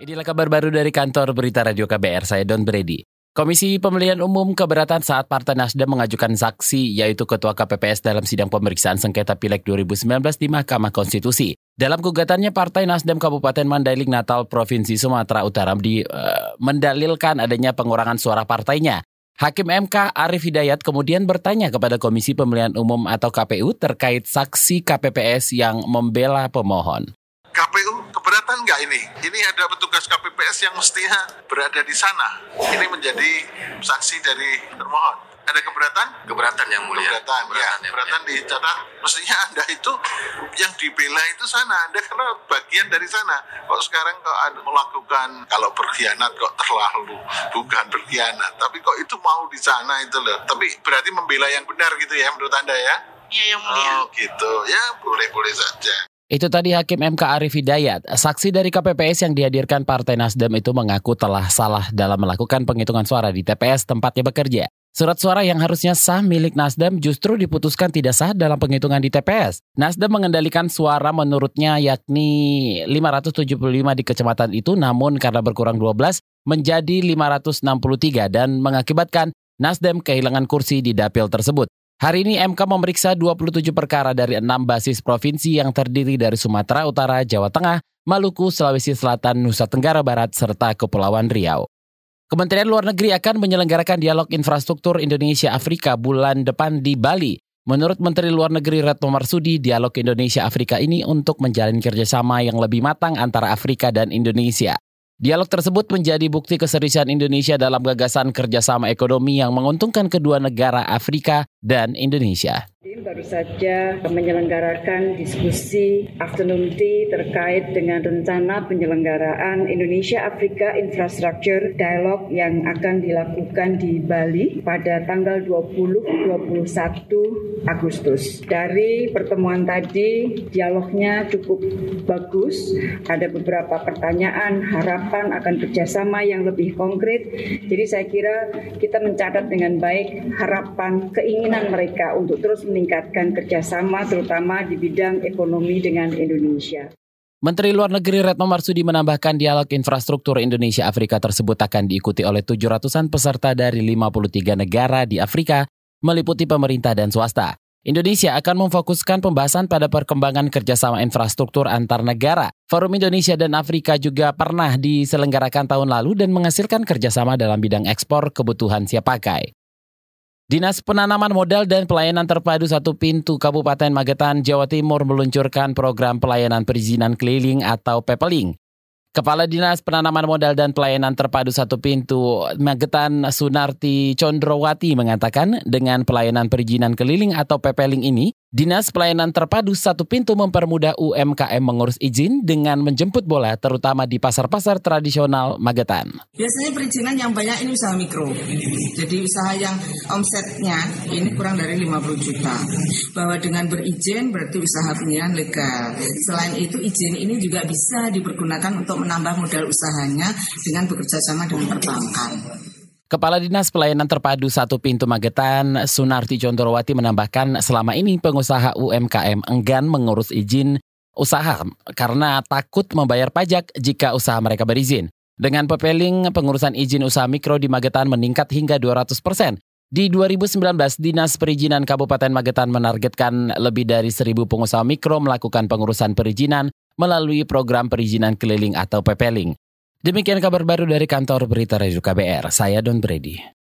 Inilah kabar baru dari kantor berita Radio KBR, saya Don Brady. Komisi Pemilihan Umum keberatan saat Partai Nasdem mengajukan saksi yaitu Ketua KPPS dalam sidang pemeriksaan sengketa Pileg 2019 di Mahkamah Konstitusi. Dalam gugatannya Partai Nasdem Kabupaten Mandailing Natal Provinsi Sumatera Utara di, uh, mendalilkan adanya pengurangan suara partainya. Hakim MK Arif Hidayat kemudian bertanya kepada Komisi Pemilihan Umum atau KPU terkait saksi KPPS yang membela pemohon. Keberatan nggak ini? Ini ada petugas KPPS yang mestinya berada di sana. Ini menjadi saksi dari termohon. Ada keberatan? Keberatan yang mulia. Keberatan, ya. Keberatan, yang Keberatan dicatat. Mestinya Anda itu yang dibela itu sana. Anda karena bagian dari sana. Kok sekarang kok Anda melakukan kalau berkhianat kok terlalu bukan berkhianat. Tapi kok itu mau di sana itu loh. Tapi berarti membela yang benar gitu ya menurut Anda ya? Iya yang mulia. Oh gitu. Ya boleh-boleh saja. Itu tadi Hakim MK Arif Hidayat. Saksi dari KPPS yang dihadirkan Partai Nasdem itu mengaku telah salah dalam melakukan penghitungan suara di TPS tempatnya bekerja. Surat suara yang harusnya sah milik Nasdem justru diputuskan tidak sah dalam penghitungan di TPS. Nasdem mengendalikan suara menurutnya yakni 575 di kecamatan itu namun karena berkurang 12 menjadi 563 dan mengakibatkan Nasdem kehilangan kursi di dapil tersebut. Hari ini MK memeriksa 27 perkara dari enam basis provinsi yang terdiri dari Sumatera Utara, Jawa Tengah, Maluku, Sulawesi Selatan, Nusa Tenggara Barat, serta Kepulauan Riau. Kementerian Luar Negeri akan menyelenggarakan dialog infrastruktur Indonesia-Afrika bulan depan di Bali. Menurut Menteri Luar Negeri Retno Marsudi, dialog Indonesia-Afrika ini untuk menjalin kerjasama yang lebih matang antara Afrika dan Indonesia. Dialog tersebut menjadi bukti keseriusan Indonesia dalam gagasan kerjasama ekonomi yang menguntungkan kedua negara Afrika dan Indonesia. Baru saja menyelenggarakan diskusi afternoon tea terkait dengan rencana penyelenggaraan Indonesia Afrika Infrastructure Dialogue yang akan dilakukan di Bali pada tanggal 20-21 Agustus. Dari pertemuan tadi dialognya cukup bagus, ada beberapa pertanyaan, harapan akan kerjasama yang lebih konkret. Jadi saya kira kita mencatat dengan baik harapan, keinginan mereka untuk terus meningkatkan meningkatkan kerjasama terutama di bidang ekonomi dengan Indonesia. Menteri Luar Negeri Retno Marsudi menambahkan dialog infrastruktur Indonesia-Afrika tersebut akan diikuti oleh 700-an peserta dari 53 negara di Afrika, meliputi pemerintah dan swasta. Indonesia akan memfokuskan pembahasan pada perkembangan kerjasama infrastruktur antar negara. Forum Indonesia dan Afrika juga pernah diselenggarakan tahun lalu dan menghasilkan kerjasama dalam bidang ekspor kebutuhan siap pakai. Dinas Penanaman Modal dan Pelayanan Terpadu Satu Pintu Kabupaten Magetan, Jawa Timur meluncurkan program pelayanan perizinan keliling atau PEPELING. Kepala Dinas Penanaman Modal dan Pelayanan Terpadu Satu Pintu Magetan Sunarti Condrowati mengatakan dengan pelayanan perizinan keliling atau PEPELING ini, Dinas Pelayanan Terpadu Satu Pintu mempermudah UMKM mengurus izin dengan menjemput bola terutama di pasar-pasar tradisional Magetan. Biasanya perizinan yang banyak ini usaha mikro. Jadi usaha yang omsetnya ini kurang dari 50 juta. Bahwa dengan berizin berarti usaha penyiaran legal. Selain itu izin ini juga bisa dipergunakan untuk menambah modal usahanya dengan bekerja sama dengan perbankan. Kepala Dinas Pelayanan Terpadu Satu Pintu Magetan, Sunarti Condorowati menambahkan selama ini pengusaha UMKM enggan mengurus izin usaha karena takut membayar pajak jika usaha mereka berizin. Dengan pepeling, pengurusan izin usaha mikro di Magetan meningkat hingga 200 persen. Di 2019, Dinas Perizinan Kabupaten Magetan menargetkan lebih dari 1.000 pengusaha mikro melakukan pengurusan perizinan melalui program perizinan keliling atau pepeling. Demikian kabar baru dari kantor berita Radio KBR. Saya Don Brady.